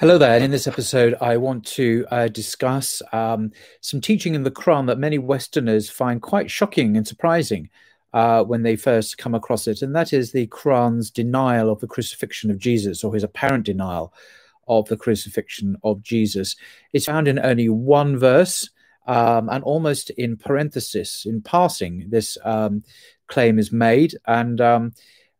Hello there, and in this episode, I want to uh, discuss um, some teaching in the Quran that many Westerners find quite shocking and surprising uh, when they first come across it, and that is the Quran's denial of the crucifixion of Jesus, or his apparent denial of the crucifixion of Jesus. It's found in only one verse, um, and almost in parenthesis, in passing, this um, claim is made, and um,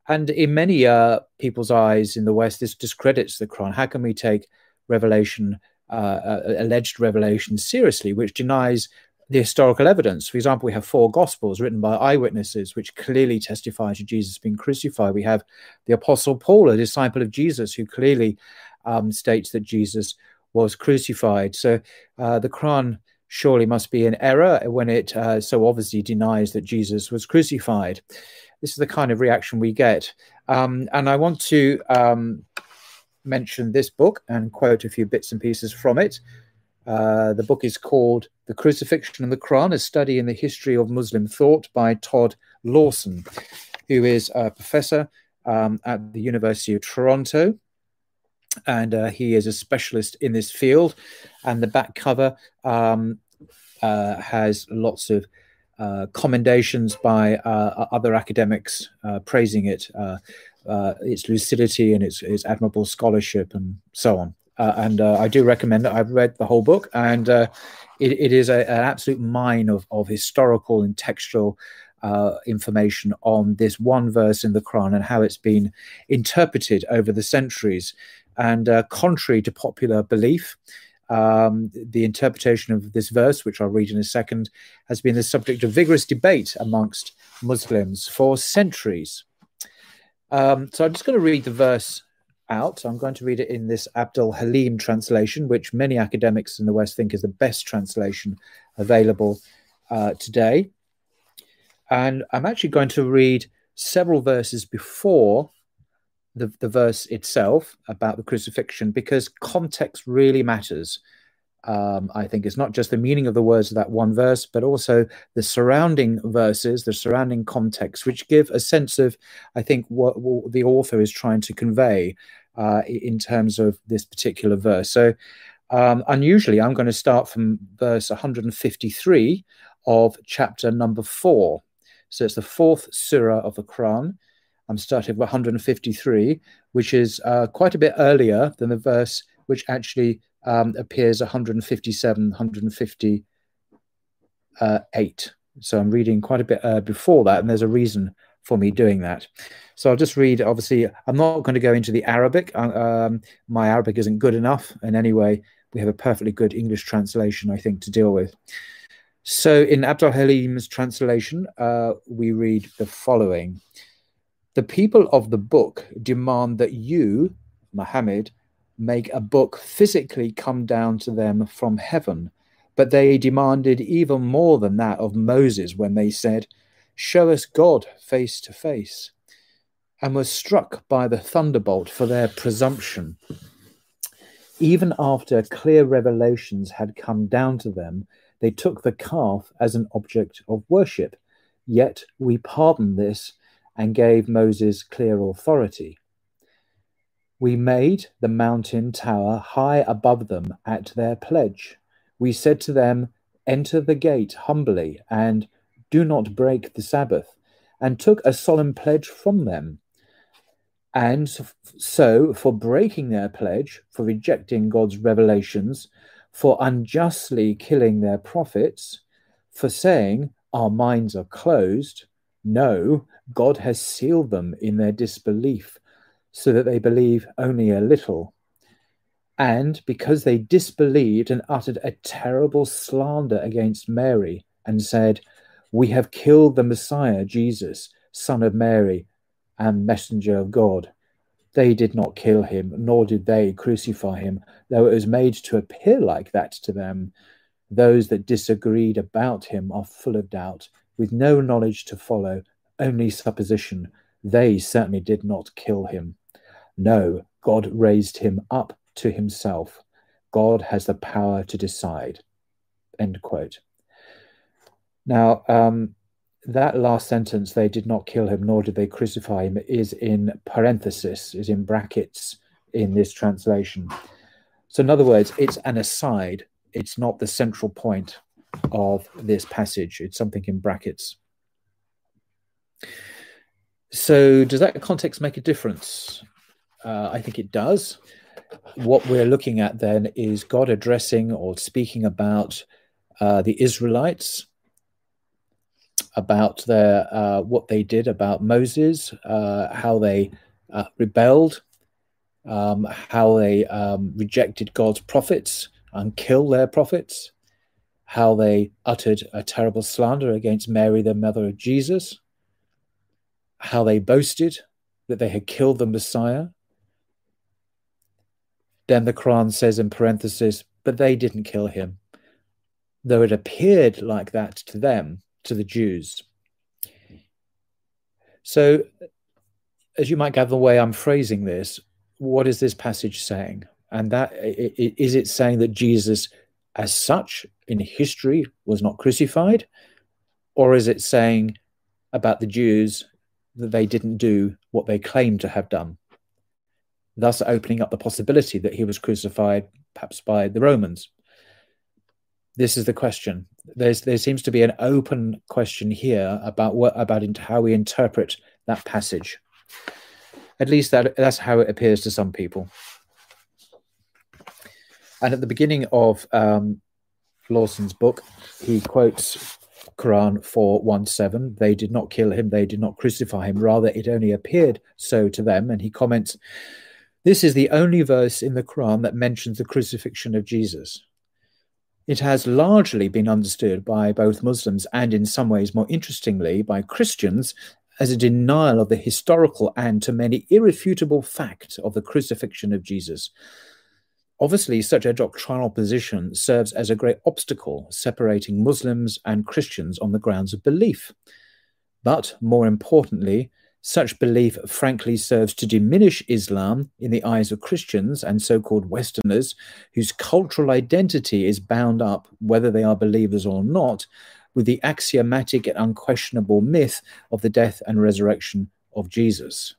and in many uh, people's eyes in the West, this discredits the Quran. How can we take revelation, uh, uh, alleged revelation, seriously, which denies the historical evidence? For example, we have four Gospels written by eyewitnesses, which clearly testify to Jesus being crucified. We have the Apostle Paul, a disciple of Jesus, who clearly um, states that Jesus was crucified. So uh, the Quran surely must be in error when it uh, so obviously denies that Jesus was crucified this is the kind of reaction we get. Um, and I want to um, mention this book and quote a few bits and pieces from it. Uh, the book is called The Crucifixion and the Quran, a study in the history of Muslim thought by Todd Lawson, who is a professor um, at the University of Toronto. And uh, he is a specialist in this field. And the back cover um, uh, has lots of uh, commendations by uh, other academics uh, praising it, uh, uh, its lucidity and its, its admirable scholarship and so on. and I do recommend it. I've read the whole book, and it, it is a, an absolute mine of, of historical and textual information on this one verse in the Quran and how it's been interpreted over the centuries. And contrary to popular belief, um, the interpretation of this verse, which I'll read in a second, has been the subject of vigorous debate amongst Muslims for centuries. Um, so I'm just going to read the verse out. I'm going to read it in this Abdel Haleem translation, which many academics in the West think is the best translation available uh, today. And I'm actually going to read several verses before the, the verse itself about the crucifixion because context really matters. Um, I think it's not just the meaning of the words of that one verse, but also the surrounding verses, the surrounding context, which give a sense of, I think, what, what the author is trying to convey uh, in terms of this particular verse. So, um, unusually, I'm going to start from verse 153 of chapter number four. So, it's the fourth surah of the Quran. I'm starting with 153, which is uh, quite a bit earlier than the verse which actually um, appears 157, 158. So I'm reading quite a bit uh, before that, and there's a reason for me doing that. So I'll just read. Obviously, I'm not going to go into the Arabic. Uh, um, my Arabic isn't good enough. And anyway, we have a perfectly good English translation, I think, to deal with. So in Abdel Haleem's translation, uh, we read the following. The people of the book demand that you, Muhammad, make a book physically come down to them from heaven. But they demanded even more than that of Moses when they said, Show us God face to face, and were struck by the thunderbolt for their presumption. Even after clear revelations had come down to them, they took the calf as an object of worship. Yet we pardon this and gave Moses clear authority. We made the mountain tower high above them at their pledge. We said to them, Enter the gate humbly and do not break the Sabbath, and took a solemn pledge from them. And so, for breaking their pledge, for rejecting God's revelations, for unjustly killing their prophets, for saying, Our minds are closed, no, God has sealed them in their disbelief so that they believe only a little. And because they disbelieved and uttered a terrible slander against Mary and said, We have killed the Messiah, Jesus, son of Mary and messenger of God, They did not kill him, nor did they crucify him, though it was made to appear like that to them. Those that disagreed about him are full of doubt, with no knowledge to follow, only supposition. They certainly did not kill him. No, God raised him up to himself. God has the power to decide. End quote. Now, um, that last sentence, they did not kill him, nor did they crucify him, is in parenthesis, is in brackets in this translation. So, in other words, it's an aside, it's not the central point of this passage, it's something in brackets. So, does that context make a difference? Uh, I think it does. What we're looking at then is God addressing or speaking about uh, the Israelites, about their uh, what they did about Moses, uh, how they uh, rebelled, um, how they um, rejected God's prophets and killed their prophets, how they uttered a terrible slander against Mary, the mother of Jesus, how they boasted that they had killed the Messiah. Then the Quran says in parenthesis, but they didn't kill him, though it appeared like that to them, to the Jews. So, as you might gather the way I'm phrasing this, what is this passage saying? And that is it saying that Jesus, as such, in history, was not crucified? Or is it saying about the Jews that they didn't do what they claimed to have done, thus opening up the possibility that he was crucified perhaps by the Romans. This is the question. There's, there seems to be an open question here about what about how we interpret that passage. At least that, that's how it appears to some people. And at the beginning of um, Lawson's book, he quotes Quran 417. They did not kill him, they did not crucify him. Rather, it only appeared so to them. And he comments, This is the only verse in the Quran that mentions the crucifixion of Jesus. It has largely been understood by both Muslims and, in some ways, more interestingly, by Christians as a denial of the historical and, to many, irrefutable fact of the crucifixion of Jesus. Obviously, such a doctrinal position serves as a great obstacle separating Muslims and Christians on the grounds of belief. But more importantly, such belief frankly serves to diminish Islam in the eyes of Christians and so called Westerners, whose cultural identity is bound up, whether they are believers or not, with the axiomatic and unquestionable myth of the death and resurrection of Jesus.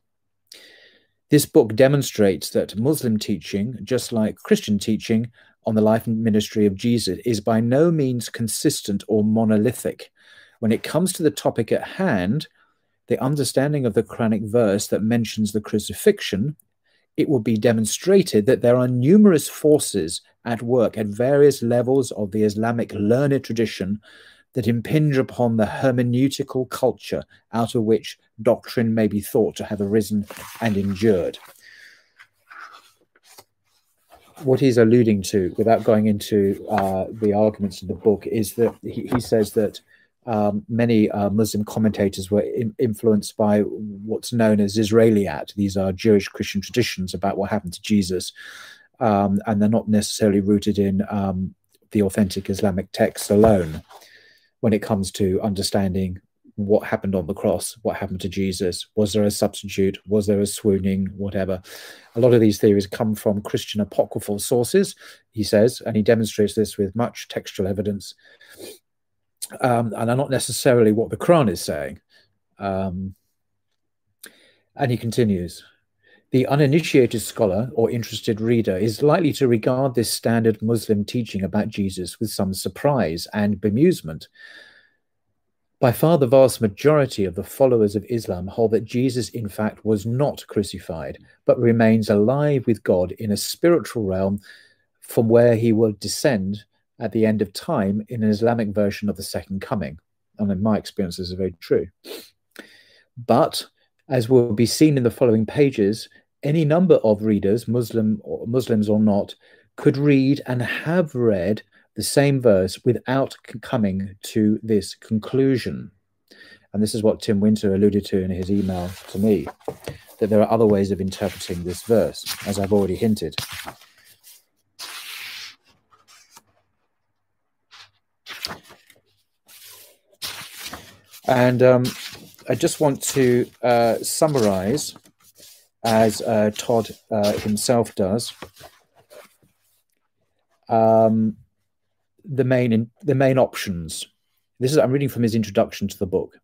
This book demonstrates that Muslim teaching, just like Christian teaching on the life and ministry of Jesus, is by no means consistent or monolithic. When it comes to the topic at hand, the understanding of the Quranic verse that mentions the crucifixion, it will be demonstrated that there are numerous forces at work at various levels of the Islamic learned tradition that impinge upon the hermeneutical culture out of which doctrine may be thought to have arisen and endured. What he's alluding to, without going into uh, the arguments in the book, is that he, he says that um, many uh, Muslim commentators were in, influenced by what's known as Israeliyat. These are Jewish Christian traditions about what happened to Jesus, um, and they're not necessarily rooted in um, the authentic Islamic text alone when it comes to understanding what happened on the cross, what happened to Jesus. Was there a substitute? Was there a swooning? Whatever. A lot of these theories come from Christian apocryphal sources, he says, and he demonstrates this with much textual evidence. Um, and are not necessarily what the Quran is saying. Um, and he continues the uninitiated scholar or interested reader is likely to regard this standard Muslim teaching about Jesus with some surprise and bemusement. By far, the vast majority of the followers of Islam hold that Jesus, in fact, was not crucified, but remains alive with God in a spiritual realm from where he will descend at the end of time in an Islamic version of the second coming. And in my experience, this is very true. But as will be seen in the following pages, any number of readers, Muslim or Muslims or not, could read and have read the same verse without coming to this conclusion. And this is what Tim Winter alluded to in his email to me. that there are other ways of interpreting this verse, as I've already hinted. And um, I just want to uh, summarize, as uh, Todd uh, himself does, um, the main the main options. This is I'm reading from his introduction to the book.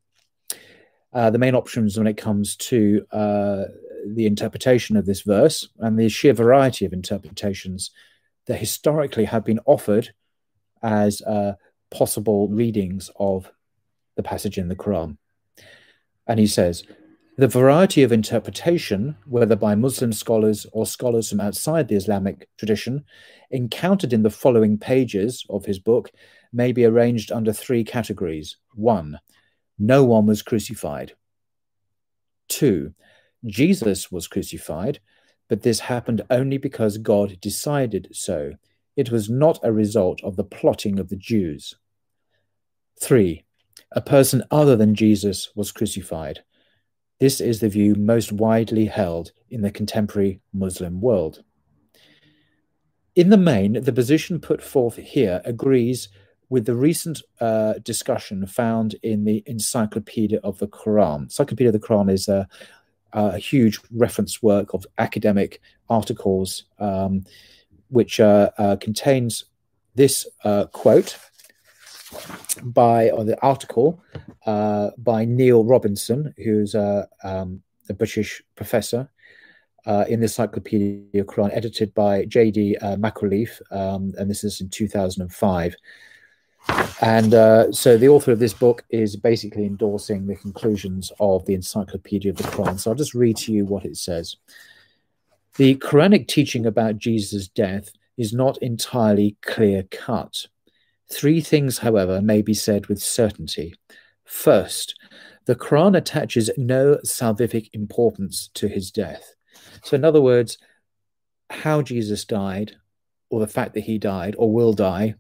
Uh, the main options when it comes to uh, the interpretation of this verse and the sheer variety of interpretations that historically have been offered as uh, possible readings of the passage in the Quran. And he says, the variety of interpretation, whether by Muslim scholars or scholars from outside the Islamic tradition, encountered in the following pages of his book, may be arranged under three categories. One, no one was crucified. Two, Jesus was crucified, but this happened only because God decided so. It was not a result of the plotting of the Jews. Three, a person other than Jesus was crucified. This is the view most widely held in the contemporary Muslim world. In the main, the position put forth here agrees with the recent uh, discussion found in the Encyclopedia of the Quran. Encyclopedia of the Quran is a, a huge reference work of academic articles um, which uh, uh, contains this uh, quote by or the article uh, by Neal Robinson, who's a, um, a British professor uh, in the Encyclopedia Quran, edited by J.D. Uh, McAuliffe, um, and this is in 2005. And uh, so the author of this book is basically endorsing the conclusions of the Encyclopedia of the Quran. So I'll just read to you what it says. The Quranic teaching about Jesus' death is not entirely clear cut. Three things, however, may be said with certainty. First, the Quran attaches no salvific importance to his death. So, in other words, how Jesus died, or the fact that he died or will die,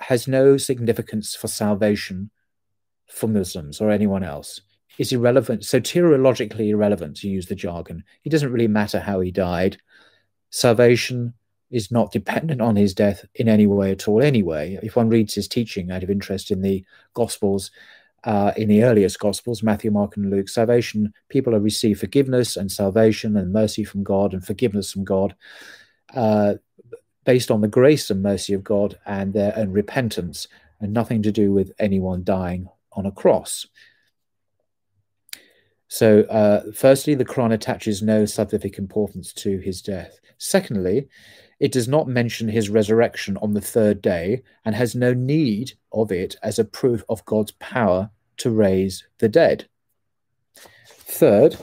has no significance for salvation for Muslims or anyone else. Is irrelevant, soteriologically irrelevant to use the jargon. It doesn't really matter how he died. Salvation is not dependent on his death in any way at all anyway. If one reads his teaching out of interest in the gospels uh, in the earliest gospels matthew mark and luke salvation people have received forgiveness and salvation and mercy from god and forgiveness from god uh, based on the grace and mercy of god and their own repentance and nothing to do with anyone dying on a cross. So uh, firstly the quran attaches no salvific importance to his death. Secondly it does not mention his resurrection on the third day and has no need of it as a proof of God's power to raise the dead. Third,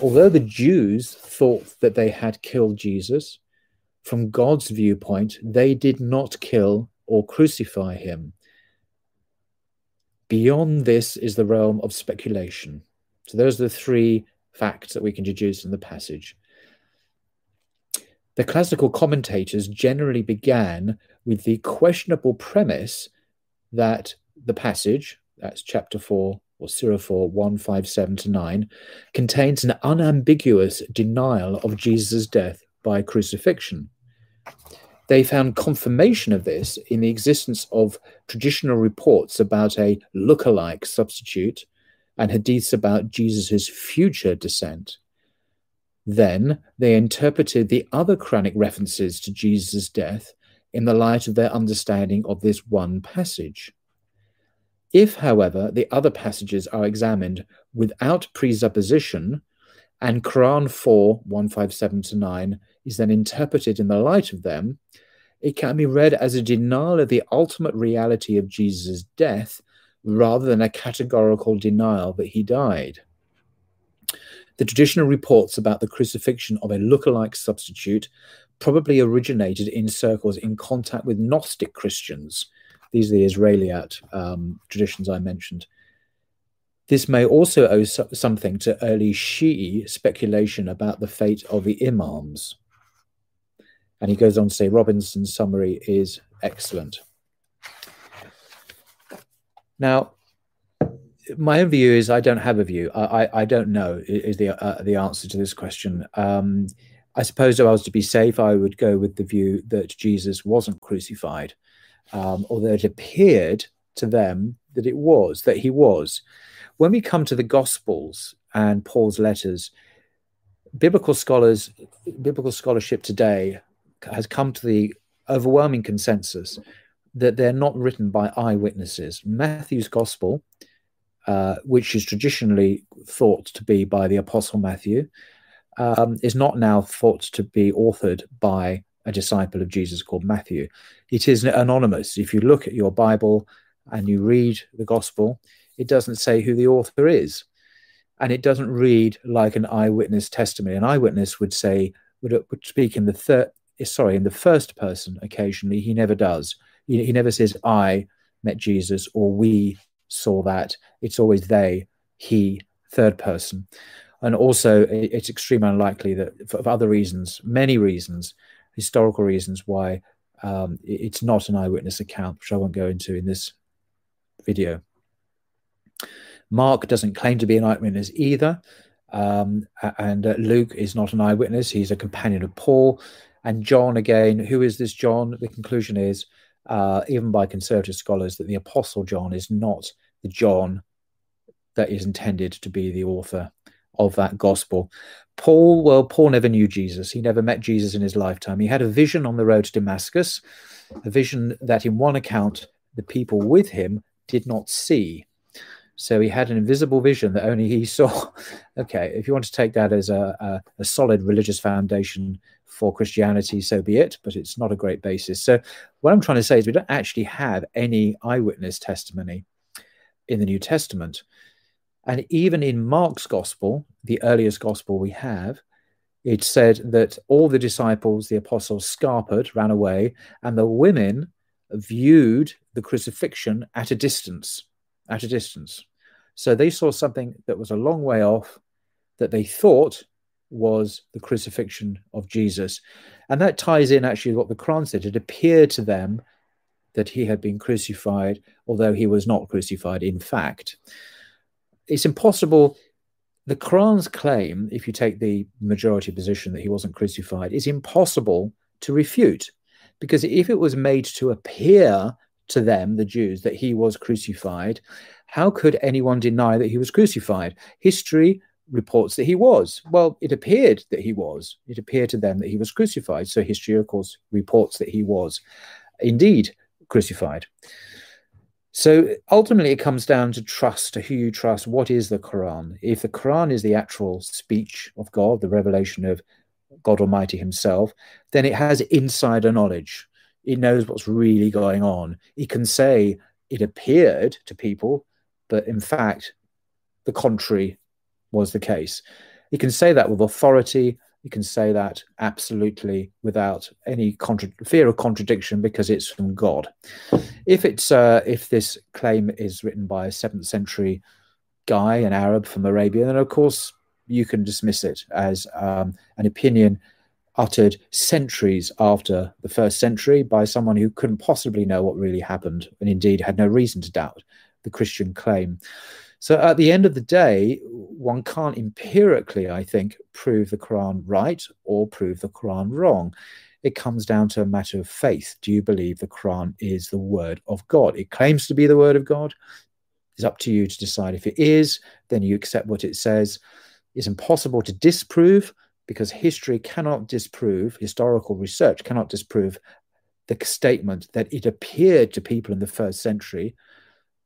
although the Jews thought that they had killed Jesus, from God's viewpoint, they did not kill or crucify him. Beyond this is the realm of speculation. So, those are the three facts that we can deduce in the passage. The classical commentators generally began with the questionable premise that the passage, that's chapter 4 or Surah 4, 157 to 9, contains an unambiguous denial of Jesus' death by crucifixion. They found confirmation of this in the existence of traditional reports about a look-alike substitute and hadiths about Jesus' future descent. Then they interpreted the other Quranic references to Jesus' death in the light of their understanding of this one passage. If, however, the other passages are examined without presupposition, and Quran 4 157 to 9 is then interpreted in the light of them, it can be read as a denial of the ultimate reality of Jesus' death rather than a categorical denial that he died. The traditional reports about the crucifixion of a look-alike substitute probably originated in circles in contact with Gnostic Christians. These are the Israelite um, traditions I mentioned. This may also owe so something to early Shi'i speculation about the fate of the Imams. And he goes on to say Robinson's summary is excellent. Now, my own view is I don't have a view. I, I, I don't know is the uh, the answer to this question. Um, I suppose if I was to be safe, I would go with the view that Jesus wasn't crucified, um, although it appeared to them that it was, that he was. When we come to the Gospels and Paul's letters, biblical scholars, biblical scholarship today has come to the overwhelming consensus that they're not written by eyewitnesses. Matthew's Gospel, uh, which is traditionally thought to be by the Apostle Matthew, um, is not now thought to be authored by a disciple of Jesus called Matthew. It is anonymous. If you look at your Bible and you read the Gospel, it doesn't say who the author is. And it doesn't read like an eyewitness testimony. An eyewitness would say, would, would speak in the third, sorry, in the first person occasionally. He never does. He, he never says, I met Jesus or we saw that. It's always they, he, third person. And also, it's extremely unlikely that for, other reasons, many reasons, historical reasons, why um, it's not an eyewitness account, which I won't go into in this video. Mark doesn't claim to be an eyewitness either. Um, and uh, Luke is not an eyewitness. He's a companion of Paul. And John, again, who is this John? The conclusion is, uh, even by conservative scholars, that the Apostle John is not the John that is intended to be the author of that gospel. Paul, well, Paul never knew Jesus. He never met Jesus in his lifetime. He had a vision on the road to Damascus, a vision that, in one account, the people with him did not see. So he had an invisible vision that only he saw. okay, if you want to take that as a, a, a, solid religious foundation for Christianity, so be it, but it's not a great basis. So what I'm trying to say is we don't actually have any eyewitness testimony in the New Testament. And even in Mark's gospel, the earliest gospel we have, it said that all the disciples, the apostles, scarpered, ran away, and the women viewed the crucifixion at a distance. At a distance. So they saw something that was a long way off that they thought was the crucifixion of Jesus. And that ties in actually with what the Quran said. It appeared to them that he had been crucified, although he was not crucified in fact it's impossible. The Quran's claim, if you take the majority position that he wasn't crucified, is impossible to refute. Because if it was made to appear to them, the Jews, that he was crucified, how could anyone deny that he was crucified? History reports that he was. Well, it appeared that he was. It appeared to them that he was crucified. So history, of course, reports that he was indeed crucified. So ultimately, it comes down to trust, to who you trust. What is the Quran? If the Quran is the actual speech of God, the revelation of God Almighty Himself, then it has insider knowledge. It knows what's really going on. It can say it appeared to people, but in fact, the contrary was the case. It can say that with authority you can say that absolutely without any fear of contradiction because it's from God. If it's uh, if this claim is written by a seventh century guy, an Arab from Arabia, then of course you can dismiss it as um, an opinion uttered centuries after the first century by someone who couldn't possibly know what really happened and indeed had no reason to doubt the Christian claim. So at the end of the day, one can't empirically, I think, prove the Quran right or prove the Quran wrong. It comes down to a matter of faith. Do you believe the Quran is the word of God? It claims to be the word of God. It's up to you to decide if it is, then you accept what it says. It's impossible to disprove because history cannot disprove, historical research cannot disprove the statement that it appeared to people in the first century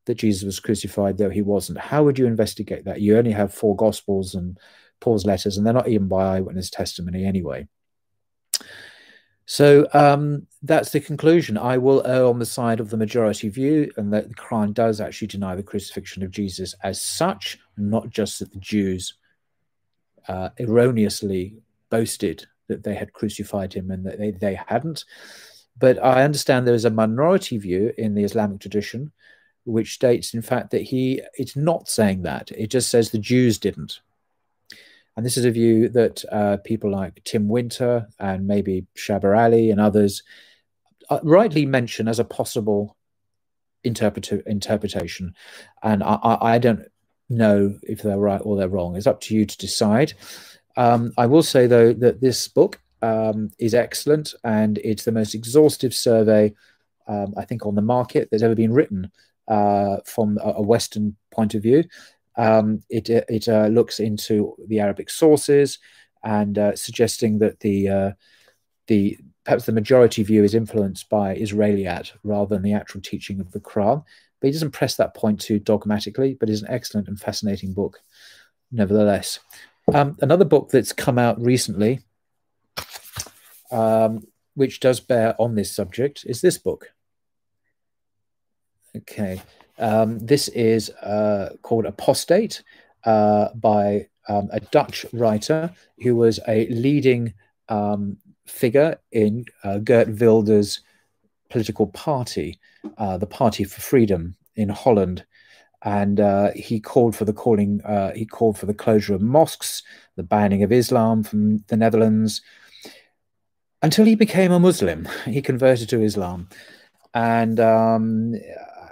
that Jesus was crucified, though he wasn't. How would you investigate that? You only have four Gospels and Paul's letters, and they're not even by eyewitness testimony anyway. So um, that's the conclusion. I will err on the side of the majority view, and that the Quran does actually deny the crucifixion of Jesus as such, not just that the Jews uh, erroneously boasted that they had crucified him and that they, they hadn't. But I understand there is a minority view in the Islamic tradition which states, in fact, that he it's not saying that. It just says the Jews didn't. And this is a view that uh, people like Tim Winter and maybe Shabir Ally and others uh, rightly mention as a possible interpret- interpretation. And I, I, don't know if they're right or they're wrong. It's up to you to decide. Um, I will say, though, that this book um, is excellent and it's the most exhaustive survey, um, I think, on the market that's ever been written uh, from a, Western point of view. Um, it it uh, looks into the Arabic sources and uh, suggesting that the uh, the perhaps the majority view is influenced by Israeliyat rather than the actual teaching of the Quran. But he doesn't press that point too dogmatically, but is an excellent and fascinating book, nevertheless. Um, another book that's come out recently, um, which does bear on this subject, is this book. Okay. Um, this is uh, called Apostate uh, by um, a Dutch writer who was a leading um, figure in uh, Geert Wilders' political party, uh, the Party for Freedom in Holland. And uh, he called for the calling. Uh, he called for the closure of mosques, the banning of Islam from the Netherlands. Until he became a Muslim, he converted to Islam, and um,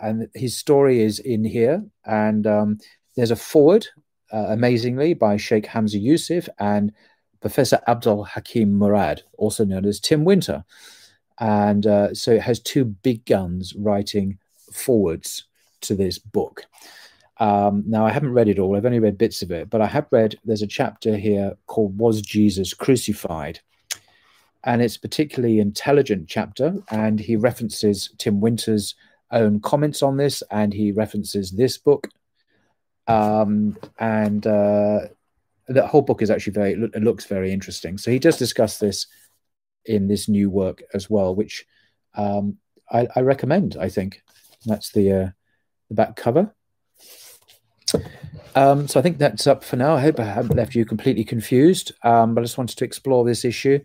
and his story is in here. And um, there's a foreword, uh, amazingly, by Sheikh Hamza Yusuf and Professor Abdul Hakim Murad, also known as Tim Winter. And uh, so it has two big guns writing forewords to this book. Um, now, I haven't read it all, I've only read bits of it, but I have read there's a chapter here called Was Jesus Crucified? And it's a particularly intelligent chapter, and he references Tim Winter's own comments on this, and he references this book. Um, and uh, the whole book is actually very looks very interesting. So he does discuss this in this new work as well, which um, I, I, recommend. I think that's the uh, the back cover. Um, so I think that's up for now. I hope I haven't left you completely confused, um, but I just wanted to explore this issue,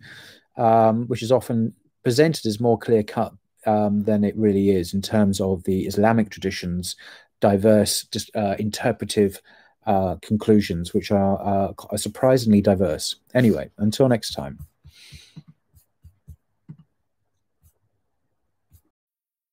um, which is often presented as more clear cut um, than it really is in terms of the Islamic traditions, diverse, uh, interpretive uh, conclusions, which are, are surprisingly diverse. Anyway, until next time.